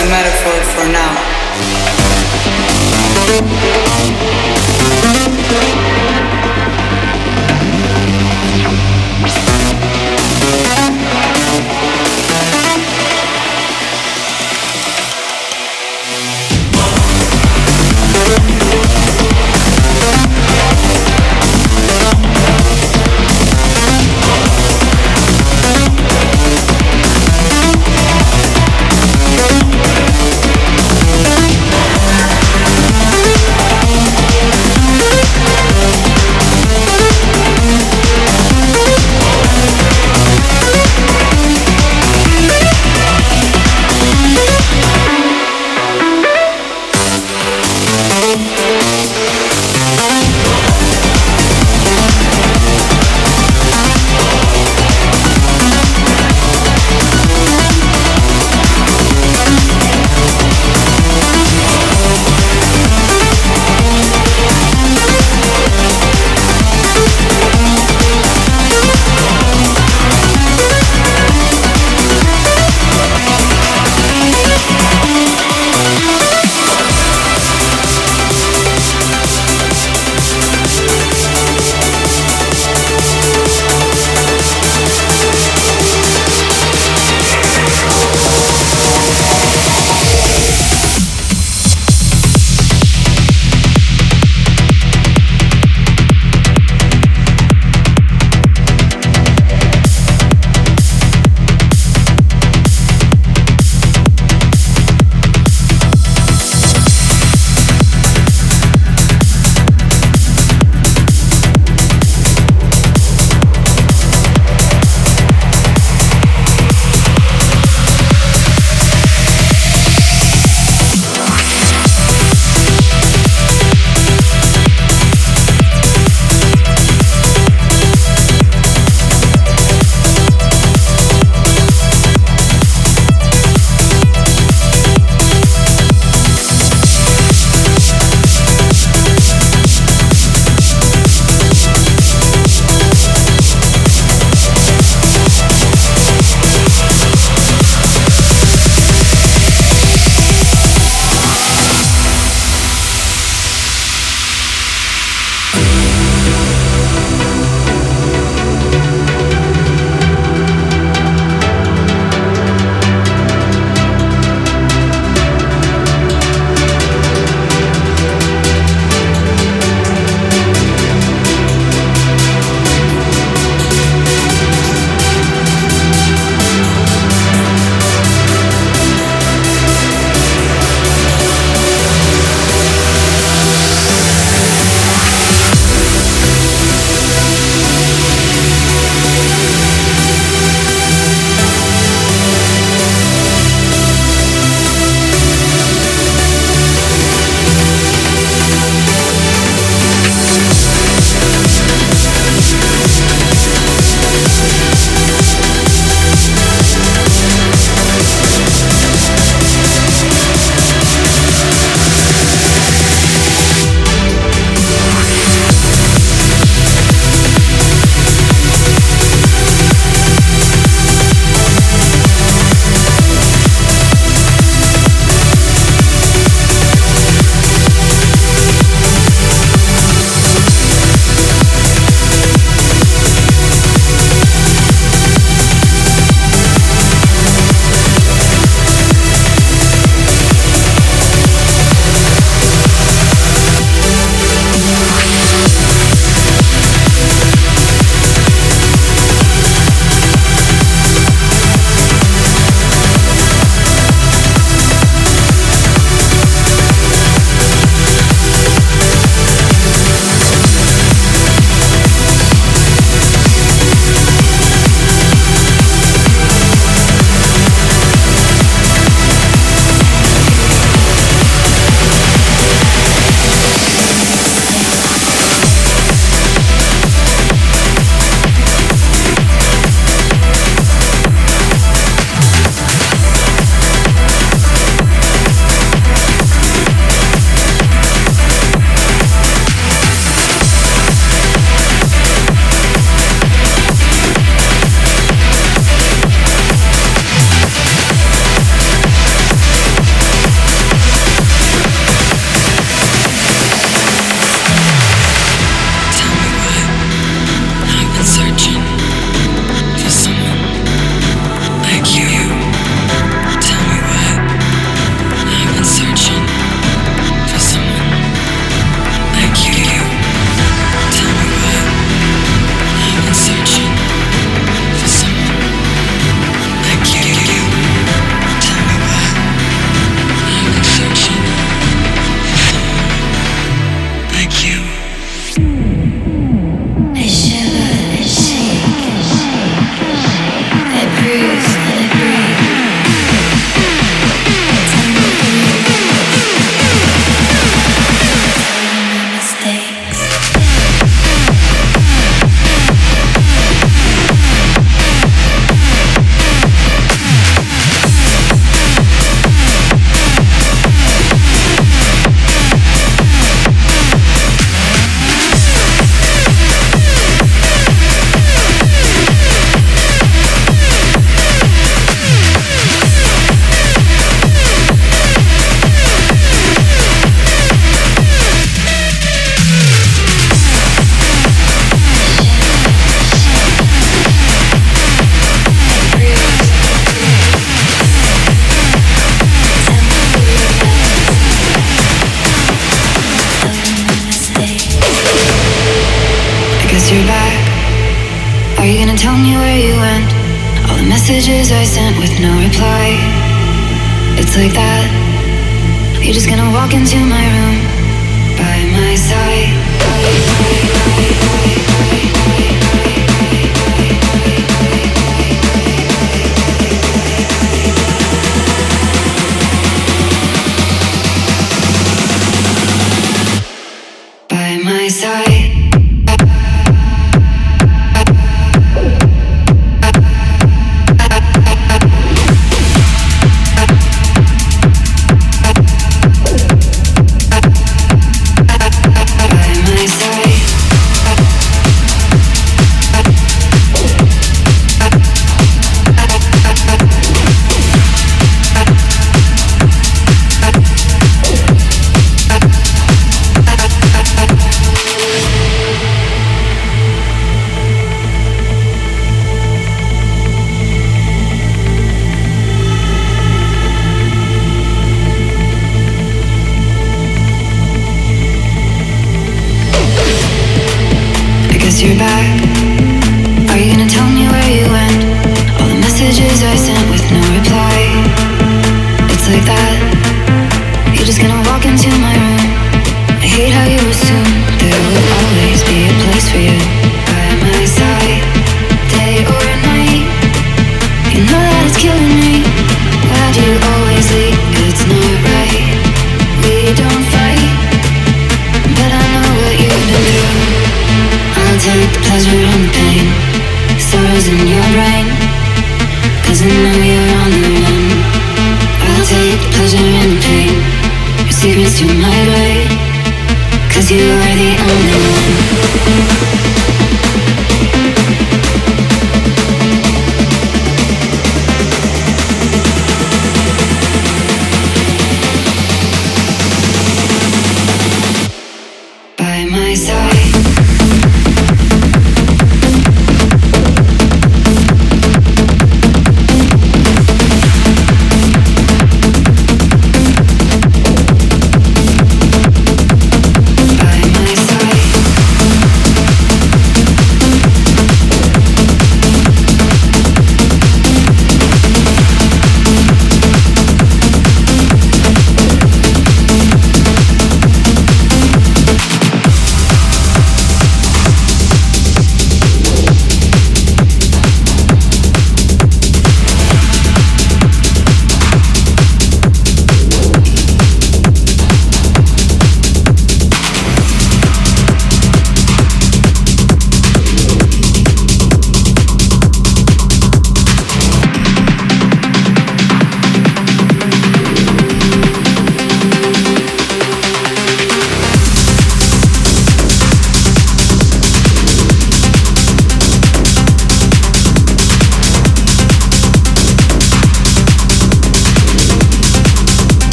A metaphor for now.